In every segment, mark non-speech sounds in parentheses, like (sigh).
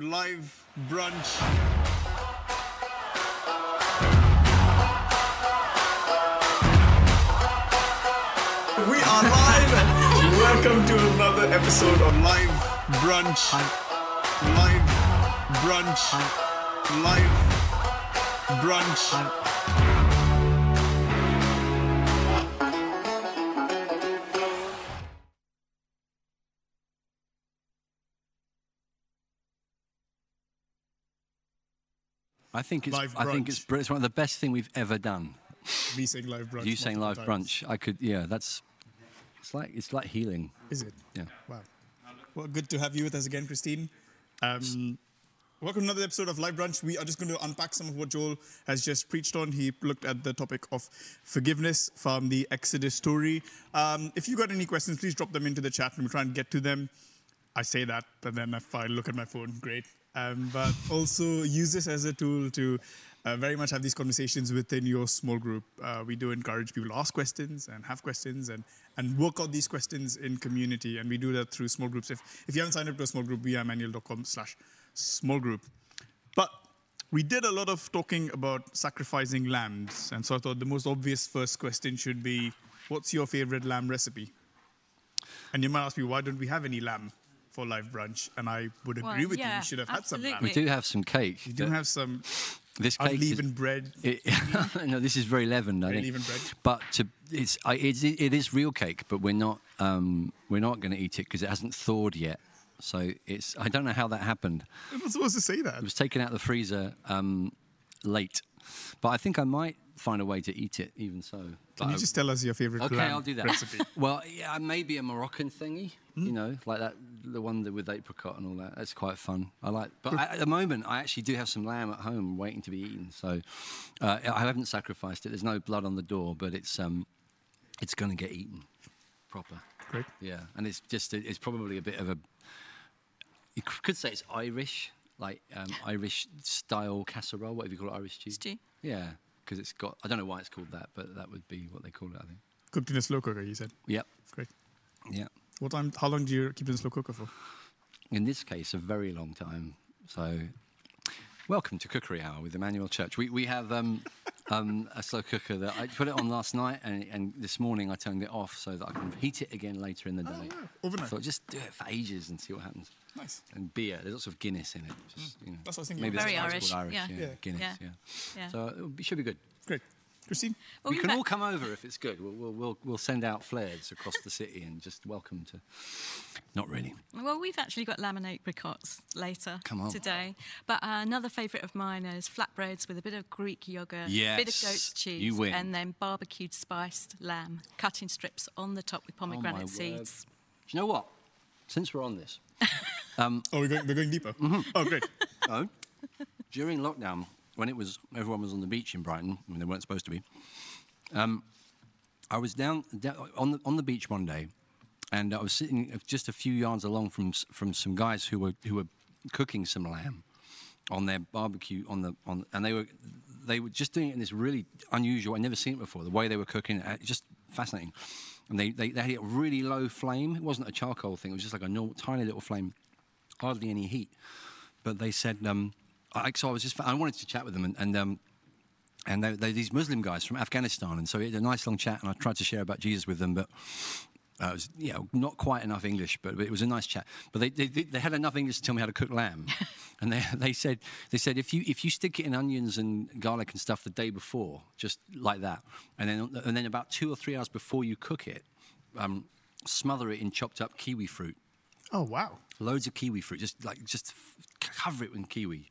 live brunch. We are live. Welcome to another episode of Live Brunch. Live Brunch. Live Brunch. I think it's. Live I think it's. It's one of the best thing we've ever done. Me saying live brunch. you saying live times. brunch. I could. Yeah, that's. It's like it's like healing. Is it? Yeah. Wow. Well, good to have you with us again, Christine. Um, welcome to another episode of Live Brunch. We are just going to unpack some of what Joel has just preached on. He looked at the topic of forgiveness from the Exodus story. Um, if you've got any questions, please drop them into the chat and we'll try and get to them. I say that, but then if I look at my phone, great. Um, but also use this as a tool to uh, very much have these conversations within your small group. Uh, we do encourage people to ask questions and have questions and, and work out these questions in community. And we do that through small groups. If, if you haven't signed up to a small group, we are manual.com slash small group. But we did a lot of talking about sacrificing lambs. And so I thought the most obvious first question should be, what's your favorite lamb recipe? And you might ask me, why don't we have any lamb for live brunch? And I would agree Well, with you. yeah, We should have had some lamb. We do have some cake. We do but have some this cake. is- unleavened bread. It, (laughs) no, this is very leavened. I Very think. bread. But to, it's, I, it's it is real cake, but we're not um, we're not going to eat it because it hasn't thawed yet. So it's I don't know how that happened. I'm not supposed to say that. It was taken out of the freezer um, late, but I think I might find a way to eat it even so. Can But you just tell us your favorite Okay, lamb I'll do that. recipe? (laughs) well, yeah, maybe a Moroccan thingy, Hmm? you know, like that, the one that with apricot and all that. That's quite fun. I like. But I, at the moment, I actually do have some lamb at home waiting to be eaten. So uh, I haven't sacrificed it. There's no blood on the door, but it's um, it's going to get eaten proper. Great. Yeah, and it's just it's probably a bit of a. You could say it's Irish, like um, Irish style casserole. Whatever you call it, Irish stew. Stew. Yeah, because it's got. I don't know why it's called that, but that would be what they call it. I think. Cooked in a slow cooker, you said. Yep. Great. Yeah. What time? How long do you keep it in a slow cooker for? in this case, a very long time. So, welcome to Cookery Hour with Emmanuel Church. We, we have um, (laughs) um, a slow cooker that I put it on last night, and, and this morning I turned it off so that I can heat it again later in the day. wow. Overnight. I thought just do it for ages and see what happens. Nice. And beer, there's lots of Guinness in it. Just, you know, That's what I was thinking Maybe of. that's Very it's called Irish, Irish. yeah. Yeah. Guinness. Yeah. Yeah. Yeah. So it'll should be good. Great. Christine? Well, we we've can all come over if it's good. We'll, we'll, we'll, we'll send out flares across the city and just welcome to. Not really. Well, we've actually got lamb and apricots later Come on. today. But uh, another favourite of mine is flatbreads with a bit of Greek yogurt, a bit of goat's cheese, you win. and then barbecued spiced lamb, cut in strips on the top with Oh, my pomegranate word. seeds. Do you know what? Since we're on this, (laughs) Oh, we're going, we're going deeper. Mm-hmm. Oh, great. (laughs) Oh, during lockdown, when it was everyone was on the beach in Brighton, when they weren't supposed to be, um, I was down, down on the on the beach one day, and I was sitting just a few yards along from from some guys who were who were cooking some lamb on their barbecue on the on, and they were they were just doing it in this really unusual. I'd never seen it before. The way they were cooking, it, just fascinating. And they, they, they had it really low flame. It wasn't a charcoal thing. It was just like a normal, tiny little flame, hardly any heat. But they said, um, I, so I was just, I wanted to chat with them, and, and um, and they, they're these Muslim guys from Afghanistan, and so we had a nice long chat, and I tried to share about Jesus with them, but uh, it was you know not quite enough English, but it was a nice chat. But they, they, they had enough English to tell me how to cook lamb, (laughs) and they, they said they said if you if you stick it in onions and garlic and stuff the day before, just like that, and then and then about two or three hours before you cook it, um, smother it in chopped up kiwi fruit Oh, wow. loads of kiwi fruit, just like just f- cover it with kiwi,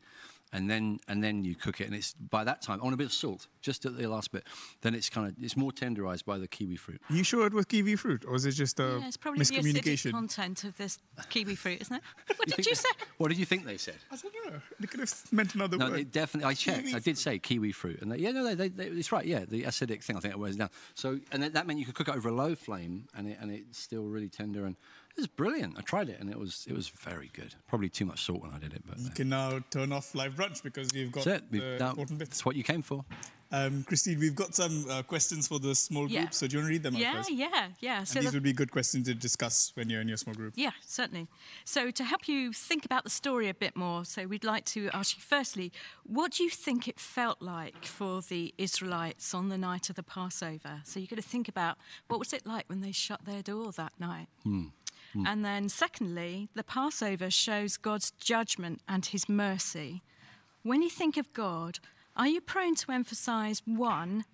and then and then you cook it, and it's by that time on a bit of salt, just at the last bit. Then it's kind of it's more tenderized by the kiwi fruit. You sure it was kiwi fruit, or is it just a Yeah, it's probably the miscommunication? content of this kiwi fruit, isn't it? (laughs) What did you they- say? What did you think they said? I don't know. It could have meant another No, word. it definitely. I checked. Kiwi I did say kiwi fruit, and they, yeah, no, they, they, they, it's right. Yeah, the acidic thing. I think it wears down. So, and that, that meant you could cook it over a low flame, and it and it's still really tender, and it was brilliant. I tried it, and it was it was very good. Probably too much salt when I did it, but You uh, can now turn off live brunch because you've got that's it. the We've- important bits. That's what you came for. Um, Christine, we've got some uh, questions for the small Yeah. group, so do you want to read them out Yeah, first? yeah, yeah. And So these would be good questions to discuss when you're in your small group. Yeah, certainly. So, to help you think about the story a bit more, so we'd like to ask you firstly, what do you think it felt like for the Israelites on the night of the Passover? So, you've got to think about what was it like when they shut their door that night? Mm. And then, secondly, the Passover shows God's judgment and his mercy. When you think of God, are you prone to emphasize one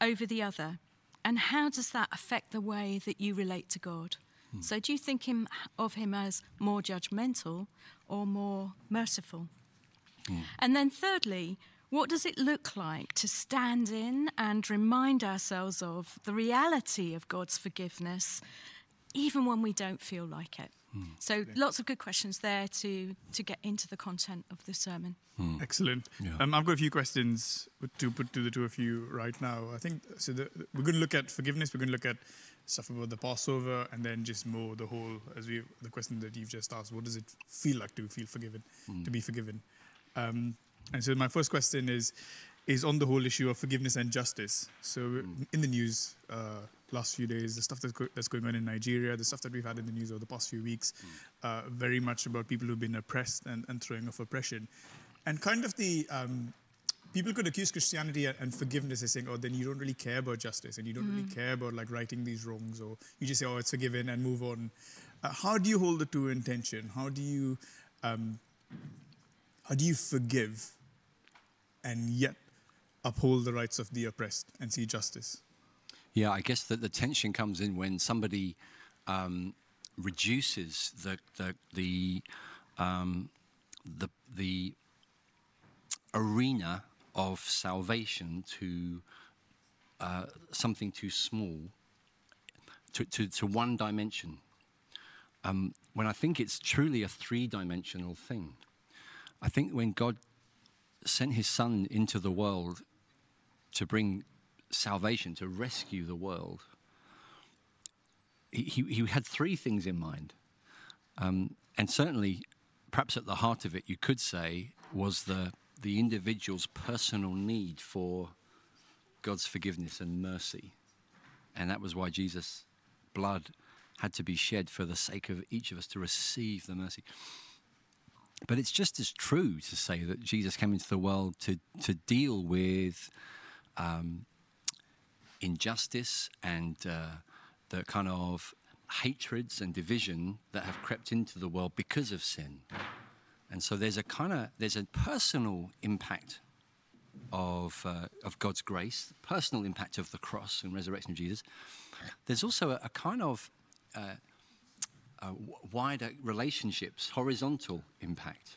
over the other? And how does that affect the way that you relate to God? Mm. So, do you think him, of him as more judgmental or more merciful? Mm. And then, thirdly, what does it look like to stand in and remind ourselves of the reality of God's forgiveness, even when we don't feel like it? So, lots of good questions there to, to get into the content of the sermon. Excellent. Yeah. Um, I've got a few questions to put to the two of you right now. I think so. The, we're going to look at forgiveness. We're going to look at stuff about the Passover, and then just more the whole as we the question that you've just asked. What does it feel like to feel forgiven, to be forgiven? Um, and so my first question is is on the whole issue of forgiveness and justice. So in the news uh, last few days, the stuff that's, go- that's going on in Nigeria, the stuff that we've had in the news over the past few weeks, uh, very much about people who've been oppressed and, and throwing off oppression. And kind of the um, people could accuse Christianity and, and forgiveness as saying, oh, then you don't really care about justice and you don't really care about like righting these wrongs, or you just say, oh, it's forgiven and move on. Uh, how do you hold the two in tension? How do you um, how do you forgive and yet uphold the rights of the oppressed and see justice? Yeah, I guess that the tension comes in when somebody um, reduces the the the, um, the the arena of salvation to uh, something too small, to, to, to one dimension. Um, when I think it's truly a three-dimensional thing. I think when God sent His Son into the world to bring salvation, to rescue the world, he, he, had three things in mind. Um, and certainly, perhaps at the heart of it, you could say, was the, the individual's personal need for God's forgiveness and mercy. And that was why Jesus' blood had to be shed for the sake of each of us to receive the mercy. But it's just as true to say that Jesus came into the world to, to deal with um, injustice and uh, the kind of hatreds and division that have crept into the world because of sin. And so there's a kind of there's a personal impact of uh, of God's grace, personal impact of the cross and resurrection of Jesus. There's also a, a kind of uh, w- wider relationships, horizontal impact.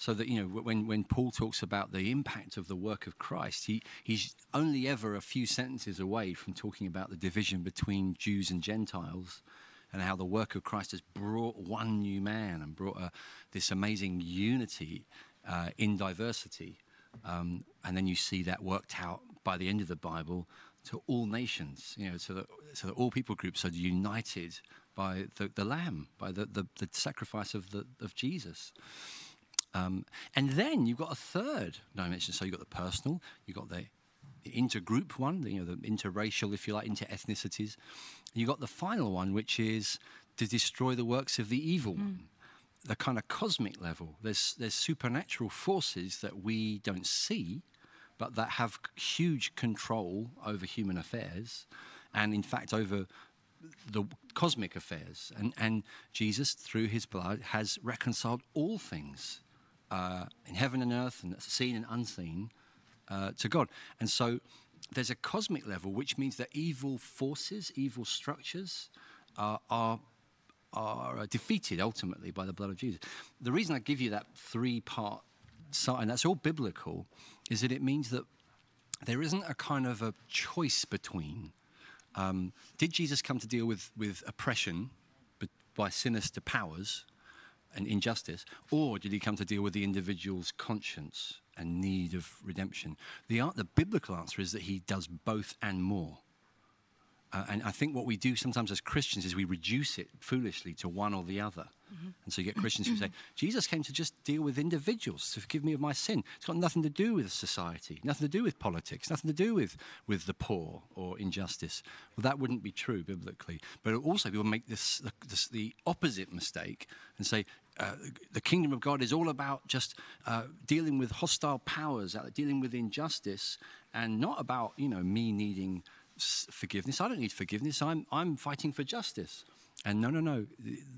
So that, you know, when, when Paul talks about the impact of the work of Christ, he, he's only ever a few sentences away from talking about the division between Jews and Gentiles and how the work of Christ has brought one new man and brought a, this amazing unity uh, in diversity. Um, and then you see that worked out by the end of the Bible to all nations, you know, so that, so that all people groups are united by the, the Lamb, by the, the, the sacrifice of, the, of Jesus. Um, and then you've got a third dimension. So you've got the personal, you've got the intergroup one, the, you know, the interracial, if you like, inter-ethnicities. You've got the final one, which is to destroy the works of the evil one, the kind of cosmic level. There's, there's supernatural forces that we don't see, but that have huge control over human affairs, and in fact over the cosmic affairs. And, and Jesus, through his blood, has reconciled all things uh, in heaven and earth, and seen and unseen, uh, to God. And so there's a cosmic level, which means that evil forces, evil structures, uh, are are defeated ultimately by the blood of Jesus. The reason I give you that three part sign, that's all biblical, is that it means that there isn't a kind of a choice between um, did Jesus come to deal with, with oppression by sinister powers and injustice, or did he come to deal with the individual's conscience and need of redemption? The, the biblical answer is that he does both and more. Uh, and I think what we do sometimes as Christians is we reduce it foolishly to one or the other. And so you get Christians who say, (clears throat) Jesus came to just deal with individuals, to forgive me of my sin. It's got nothing to do with society, nothing to do with politics, nothing to do with, with the poor or injustice. Well, that wouldn't be true biblically. But also, people make this, this the opposite mistake and say, uh, the kingdom of God is all about just uh, dealing with hostile powers, dealing with injustice, and not about you know me needing forgiveness. I don't need forgiveness. I'm I'm fighting for justice. And no, no, no.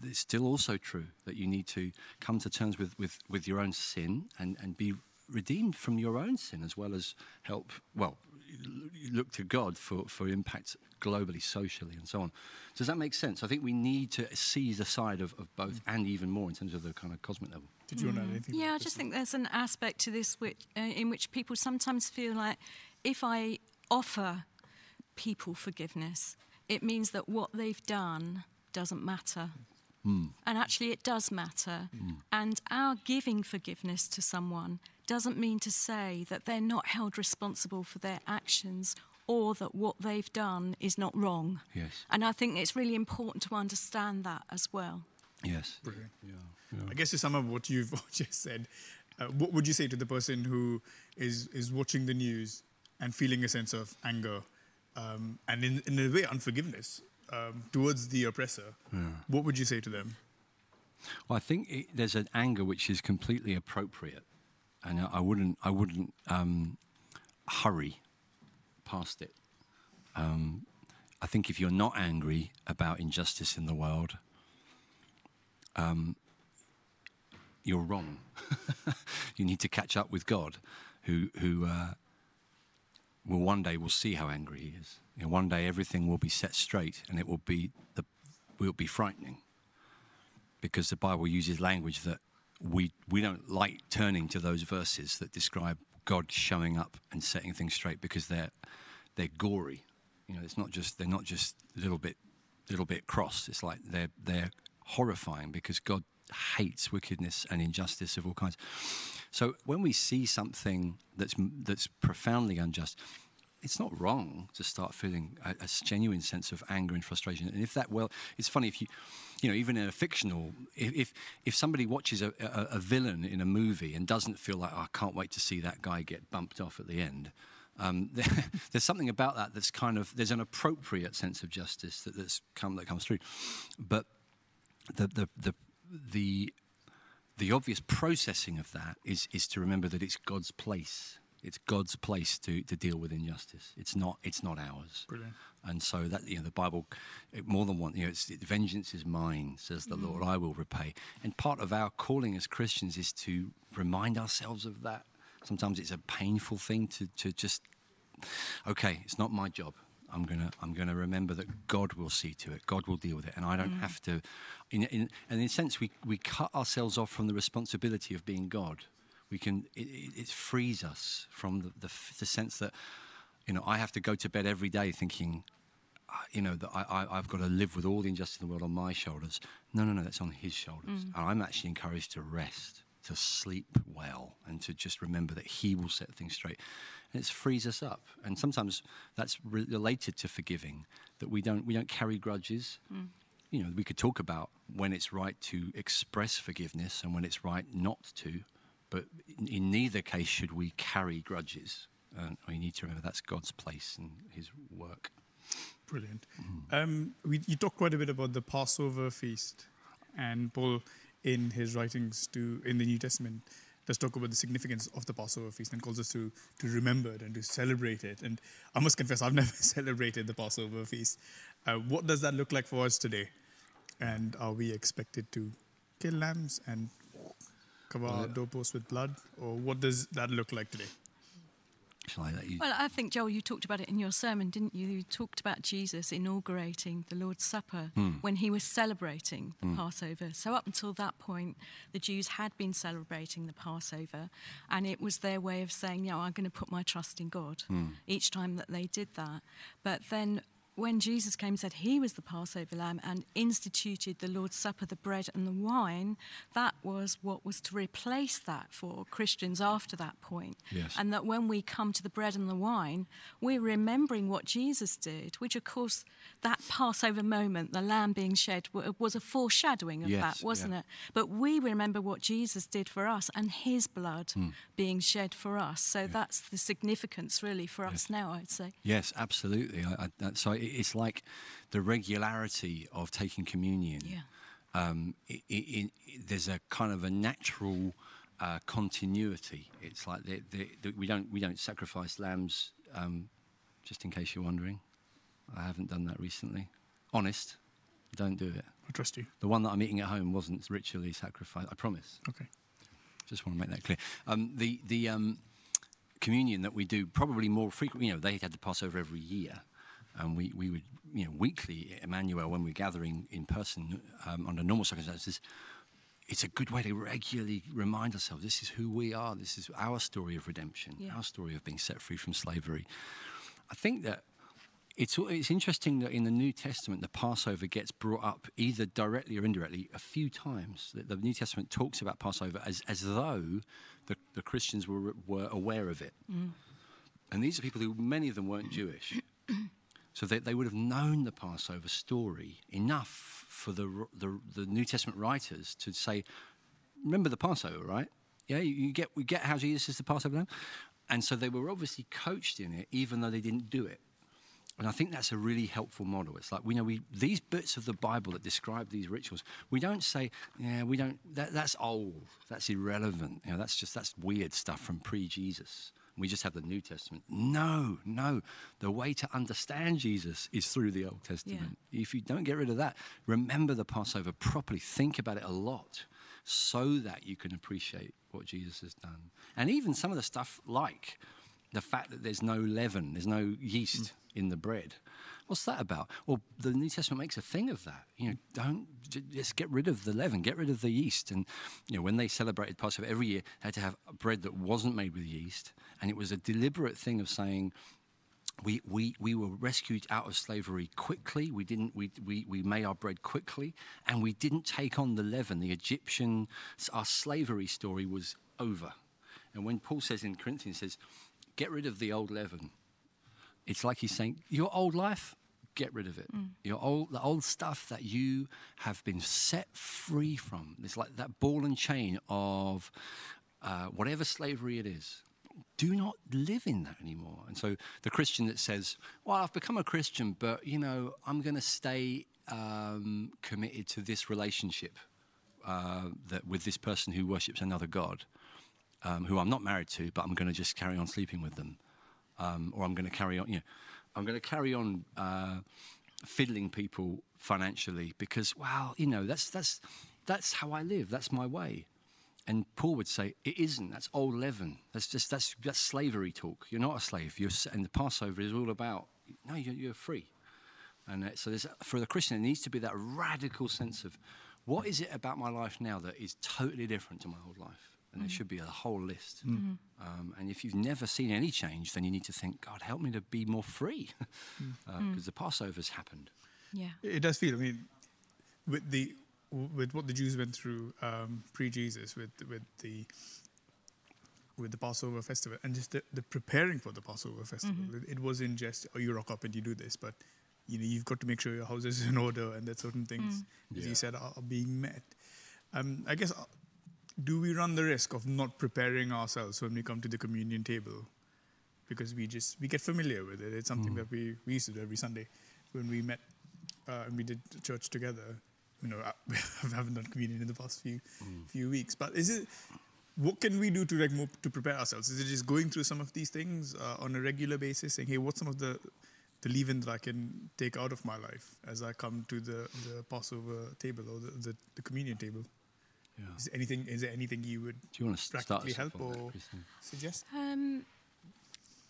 It's still also true that you need to come to terms with, with, with your own sin and, and be redeemed from your own sin as well as help, well, look to God for, for impact globally, socially, and so on. Does that make sense? I think we need to see the side of, of both and even more in terms of the kind of cosmic level. Did you want to add anything? Yeah, I just think there's an aspect to this which, uh, in which people sometimes feel like if I offer people forgiveness, it means that what they've done doesn't matter. Mm. And actually, it does matter. Mm. And our giving forgiveness to someone doesn't mean to say that they're not held responsible for their actions or that what they've done is not wrong. Yes. And I think it's really important to understand that as well. Yes. Brilliant. Yeah. yeah. I guess to sum up what you've (laughs) just said, uh, what would you say to the person who is, is watching the news and feeling a sense of anger um, and, in, in a way, unforgiveness? Um, towards the oppressor, yeah. what would you say to them? Well, I think it, there's an anger which is completely appropriate, and I wouldn't, I wouldn't um, hurry past it. Um, I think if you're not angry about injustice in the world, um, you're wrong. (laughs) you need to catch up with God, who who uh, will one day we'll see how angry He is. You know, one day everything will be set straight and it will be, the, will be frightening. Because the Bible uses language that we, we don't like turning to those verses that describe God showing up and setting things straight because they're, they're gory. You know, it's not just, they're not just a little bit, little bit cross. It's like they're, they're horrifying because God hates wickedness and injustice of all kinds. So when we see something that's that's profoundly unjust, it's not wrong to start feeling a, a, genuine sense of anger and frustration. And if that, well, it's funny if you, you know, even in a fictional, if if somebody watches a, a, a villain in a movie and doesn't feel like, oh, I can't wait to see that guy get bumped off at the end. Um, (laughs) there's something about that that's kind of there's an appropriate sense of justice that that's come that comes through, but the the the the the obvious processing of that is is to remember that it's God's place it's God's place to, to deal with injustice. It's not it's not ours. Brilliant. And so that you know the Bible, more than one, you know, it's, vengeance is mine, says the mm. Lord. I will repay. And part of our calling as Christians is to remind ourselves of that. Sometimes it's a painful thing to to just, okay, it's not my job. I'm gonna I'm gonna remember that God will see to it. God will deal with it, and I don't mm. have to. In, in, and in a sense, we we cut ourselves off from the responsibility of being God we can it, it frees us from the, the, the, sense that you know I have to go to bed every day thinking uh, you know that I, I, have got to live with all the injustice in the world on my shoulders. No, no, no, that's on his shoulders. Mm. And I'm actually encouraged to rest, to sleep well, and to just remember that he will set things straight. And it frees us up. And sometimes that's re- related to forgiving, that we don't we don't carry grudges. Mm. You know, we could talk about when it's right to express forgiveness and when it's right not to. But in neither case should we carry grudges. Uh, we need to remember that's God's place and His work. Brilliant. Mm. Um, we, you talked quite a bit about the Passover feast, and Paul, in his writings to in the New Testament, does talk about the significance of the Passover feast and calls us to to remember it and to celebrate it. And I must confess, I've (laughs) never celebrated the Passover feast. Uh, what does that look like for us today? And are we expected to kill lambs and cover our doorposts with blood, or what does that look like today? I you? Well, I think, Joel, you talked about it in your sermon, didn't you? You talked about Jesus inaugurating the Lord's Supper mm. when he was celebrating the mm. Passover. So, up until that point, the Jews had been celebrating the Passover, and it was their way of saying, "Yeah, I'm going to put my trust in God mm. each time that they did that. But then when Jesus came and said he was the Passover lamb and instituted the Lord's Supper, the bread and the wine, that was what was to replace that for Christians after that point. Yes. And that when we come to the bread and the wine, we're remembering what Jesus did, which, of course, that Passover moment, the lamb being shed, was a foreshadowing of Yes, that, wasn't yeah. it? But we remember what Jesus did for us and his blood Hmm. being shed for us. So that's the significance, really, for us now, I'd say. Yes, absolutely. I, I, so it- it's like the regularity of taking communion. Yeah. Um, i i i there's a kind of a natural uh, continuity. It's like the, the, the, we don't we don't sacrifice lambs. Um, just in case you're wondering, I haven't done that recently. Honest, don't do it. I trust you. The one that I'm eating at home wasn't ritually sacrificed. I promise. Okay. Just want to make that clear. Um, the the um, communion that we do probably more frequently. You know, they had the Passover every year, and we, we would you know weekly Emmanuel when we're gathering in person um, under normal circumstances. It's a good way to regularly remind ourselves this is who we are. This is our story of redemption, Yeah. our story of being set free from slavery. I think that it's, it's interesting that in the New Testament, the Passover gets brought up either directly or indirectly a few times. That the New Testament talks about Passover as, as though the, the Christians were, were aware of it. And these are people who, many of them weren't Jewish. So they, they would have known the Passover story enough for the, the, the New Testament writers to say, remember the Passover, right? Yeah, you, you get, we get how Jesus is the Passover lamb. And so they were obviously coached in it, even though they didn't do it. And I think that's a really helpful model. It's like we know we these bits of the Bible that describe these rituals. We don't say, yeah, we don't. That, that's old. That's irrelevant. You know, that's just that's weird stuff from pre-Jesus. We just have the New Testament. No, no. The way to understand Jesus is through the Old Testament. If you don't get rid of that, remember the Passover properly. Think about it a lot, so that you can appreciate what Jesus has done. And even some of the stuff like the fact that there's no leaven, there's no yeast mm. in the bread. What's that about? Well, the New Testament makes a thing of that. You know, don't just get rid of the leaven, get rid of the yeast. And you know, when they celebrated Passover every year, they had to have bread that wasn't made with yeast, and it was a deliberate thing of saying. We, we, we were rescued out of slavery quickly. We didn't we, we, we made our bread quickly, and we didn't take on the leaven. The Egyptian our slavery story was over. And when Paul says in Corinthians, says, "Get rid of the old leaven," it's like he's saying, Your old life, get rid of it. Your old, the old stuff that you have been set free from. It's like that ball and chain of uh, whatever slavery it is. Do not live in that anymore. And so the Christian that says, Well, I've become a Christian, but, you know, I'm going to stay um, committed to this relationship uh, that with this person who worships another God, um, who I'm not married to, but I'm going to just carry on sleeping with them um, or I'm going to carry on. You know, I'm going to carry on uh, fiddling people financially because, well, you know, that's that's that's how I live. That's my way. And Paul would say, it isn't. That's old leaven. That's just that's that's slavery talk. You're not a slave. You're and the Passover is all about no, you're, you're free. And so for the Christian, there needs to be that radical sense of what is it about my life now that is totally different to my old life? And there should be a whole list. Um, and if you've never seen any change, then you need to think, God, help me to be more free. (laughs) Because the Passover's happened. Yeah. It does feel. I mean, with the with what the Jews went through um, pre-Jesus, with with the with the Passover festival, and just the, the preparing for the Passover festival. It, it wasn't just oh, you rock up and you do this, but you know you've got to make sure your house is (laughs) in order and that certain things, as Yeah. you said, are, are being met. Um, I guess. Do we run the risk of not preparing ourselves when we come to the communion table? because we just we get familiar with it. It's something that we, we used to do every Sunday when we met uh, and we did church together. You know, (laughs) I I haven't done communion in the past few few weeks. But is it what can we do to like more, to prepare ourselves? Is it just going through some of these things uh, on a regular basis, saying, "Hey, what's some of the the leaven that I can take out of my life as I come to the, the Passover table or the, the, the communion table?" Yeah. Is there anything is there anything you would Do you want to start practically us help off that, or Kristen? suggest? Um,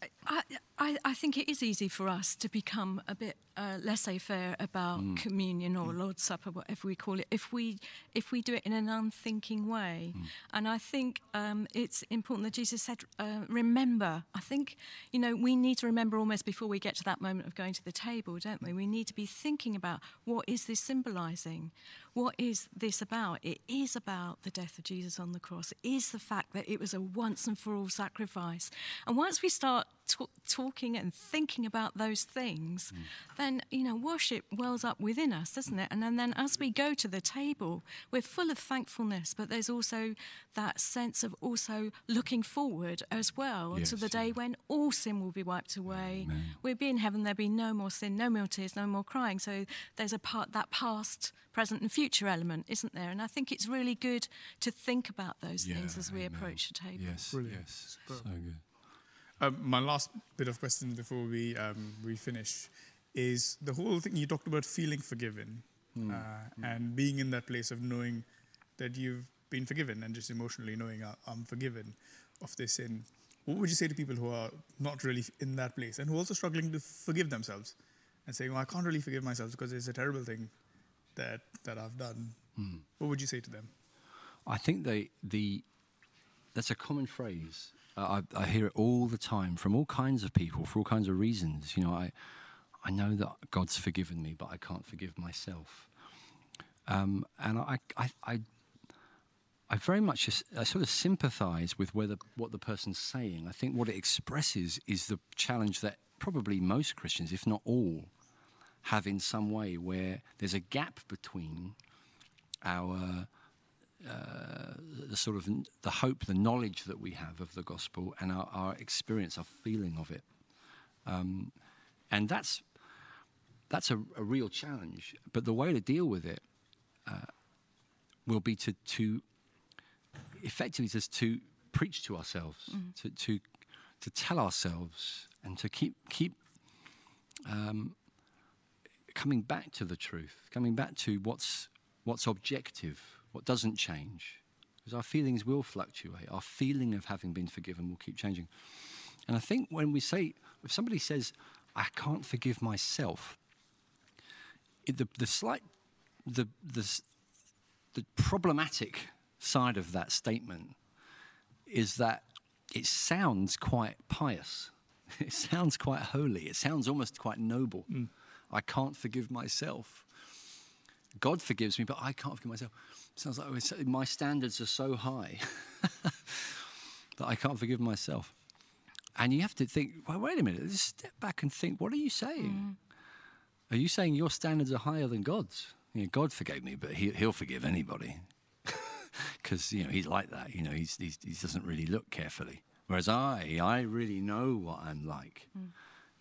I- I, I, I think it is easy for us to become a bit uh, laissez-faire about Mm. communion or Lord's Supper, whatever we call it, if we if we do it in an unthinking way. Mm. And I think um, it's important that Jesus said, uh, "Remember." I think you know we need to remember almost before we get to that moment of going to the table, don't we? We need to be thinking about what is this symbolising. What is this about? It is about the death of Jesus on the cross. It is the fact that it was a once and for all sacrifice. And once we start t- talking and thinking about those things, hmm. then, you know, worship wells up within us, doesn't it? And then, then as we go to the table, we're full of thankfulness, but there's also that sense of also looking forward as well to the day yeah. when all sin will be wiped away. We'll be in heaven, there'll be no more sin, no more tears, no more crying. So there's a part, that past, present, and future element, isn't there? And I think it's really good to think about those things as we amen. approach the table. Yes, Brilliant. yes, so good. Um, my last bit of question before we um, we finish is the whole thing you talked about feeling forgiven uh, and being in that place of knowing that you've been forgiven and just emotionally knowing uh, I'm forgiven of this sin. What would you say to people who are not really in that place and who are also struggling to forgive themselves and saying, well, I can't really forgive myself because it's a terrible thing that that I've done. What would you say to them? I think they, the that's a common phrase. Uh, I, I hear it all the time from all kinds of people for all kinds of reasons. You know, I I know that God's forgiven me, but I can't forgive myself. Um, and I, I, I, I very much I sort of sympathise with whether what the person's saying. I think what it expresses is the challenge that probably most Christians, if not all, have in some way, where there's a gap between our the sort of the hope, the knowledge that we have of the gospel, and our, our experience, our feeling of it, um, and that's that's a, a real challenge. But the way to deal with it uh, will be to to effectively just to preach to ourselves, to, to to tell ourselves, and to keep keep um, coming back to the truth, coming back to what's what's objective, what doesn't change. Because our feelings will fluctuate. Our feeling of having been forgiven will keep changing. And I think when we say, if somebody says, I can't forgive myself, it, the, the slight, the, the, the problematic side of that statement is that it sounds quite pious. (laughs) It sounds quite holy. It sounds almost quite noble. Mm. I can't forgive myself. God forgives me, but I can't forgive myself. Sounds like oh, my standards are so high (laughs) that I can't forgive myself. And you have to think, well, wait a minute, just step back and think, what are you saying? Are you saying your standards are higher than God's? You know, God forgave me, but he, He'll forgive anybody. (laughs) Because, you know, he's like that. You know, he's, he's, he doesn't really look carefully. Whereas I, I really know what I'm like, uh,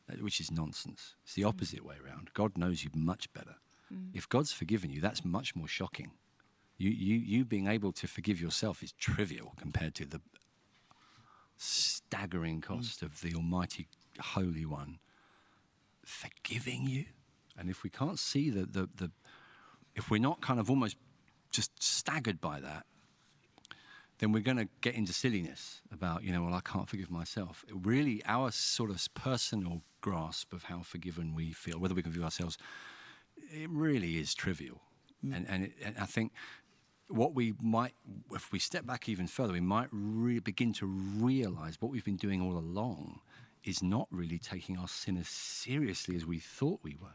Uh, which is nonsense. It's the mm. opposite way around. God knows you much better. Mm. If God's forgiven you, that's much more shocking. You, you, you being able to forgive yourself is trivial compared to the staggering mm. cost of the Almighty Holy One forgiving you. And if we can't see the, the, the if we're not kind of almost just staggered by that, then we're going to get into silliness about, you know, well, I can't forgive myself. Really, our sort of personal grasp of how forgiven we feel, whether we can forgive ourselves, it really is trivial. Mm. And, and, it, and I think what we might, if we step back even further, we might re- begin to realize what we've been doing all along is not really taking our sin as seriously as we thought we were.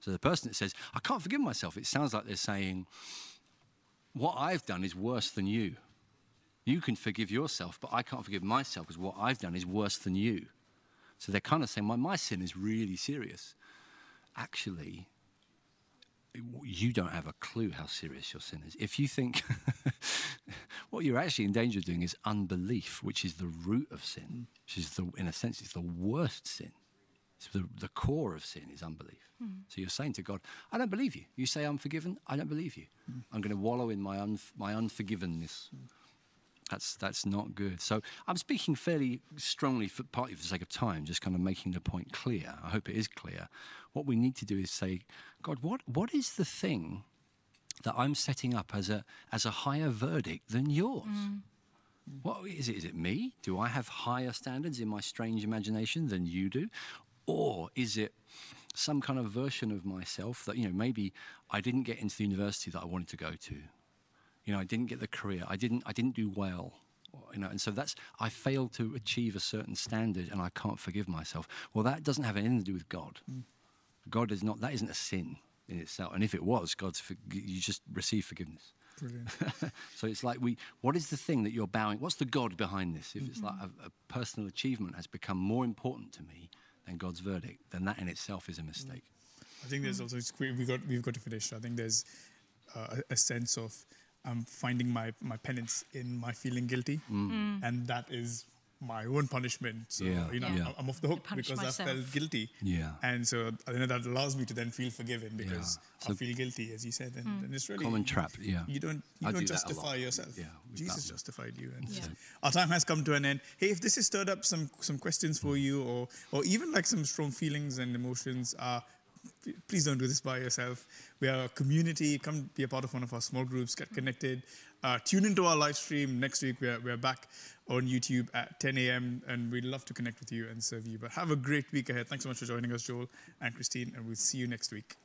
So the person that says, I can't forgive myself, it sounds like they're saying, what I've done is worse than you. You can forgive yourself, but I can't forgive myself because what I've done is worse than you. So they're kind of saying, my, my sin is really serious. Actually, you don't have a clue how serious your sin is. If you think (laughs) what you're actually in danger of doing is unbelief, which is the root of sin, mm. which is the, in a sense, it's the worst sin. It's the, the core of sin is unbelief. Hmm. So you're saying to God, I don't believe you. You say I'm forgiven, I don't believe you. Hmm. I'm going to wallow in my, un, my unforgivenness. Hmm. That's, that's not good. So I'm speaking fairly strongly, for, partly for the sake of time, just kind of making the point clear. I hope it is clear. What we need to do is say, God, what, what is the thing that I'm setting up as a, as a higher verdict than yours? Mm. What is it? Is it me? Do I have higher standards in my strange imagination than you do? Or is it some kind of version of myself that, you know, maybe I didn't get into the university that I wanted to go to. You know, I didn't get the career. I didn't, I didn't do well. You know, and so that's I failed to achieve a certain standard, and I can't forgive myself. Well, that doesn't have anything to do with God. Mm. God is not. That isn't a sin in itself. And if it was, God's for, you just receive forgiveness. Brilliant. (laughs) so it's like we. What is the thing that you're bowing? What's the God behind this? If it's like a, a, personal achievement has become more important to me than God's verdict, then that in itself is a mistake. I think there's also we got we've got to finish. I think there's uh, a sense of I'm finding my my penance in my feeling guilty, mm. Mm. and that is my own punishment. So, yeah, you know, yeah. I'm off the hook because myself. I felt guilty. Yeah. And so I know that allows me to then feel forgiven because yeah. so I feel guilty, as you said. And, mm. and it's really common trap. Yeah. You don't you don't do justify yourself. Yeah. Jesus justified you. And yeah. our time has come to an end. Hey, if this has stirred up some some questions for you, or or even like some strong feelings and emotions, uh, please don't do this by yourself. We are a community. Come be a part of one of our small groups. Get connected. Uh, tune into our live stream next week. We're, we're back on YouTube at 10 a.m. and we'd love to connect with you and serve you. But have a great week ahead. Thanks so much for joining us, Joel and Christine, and we'll see you next week.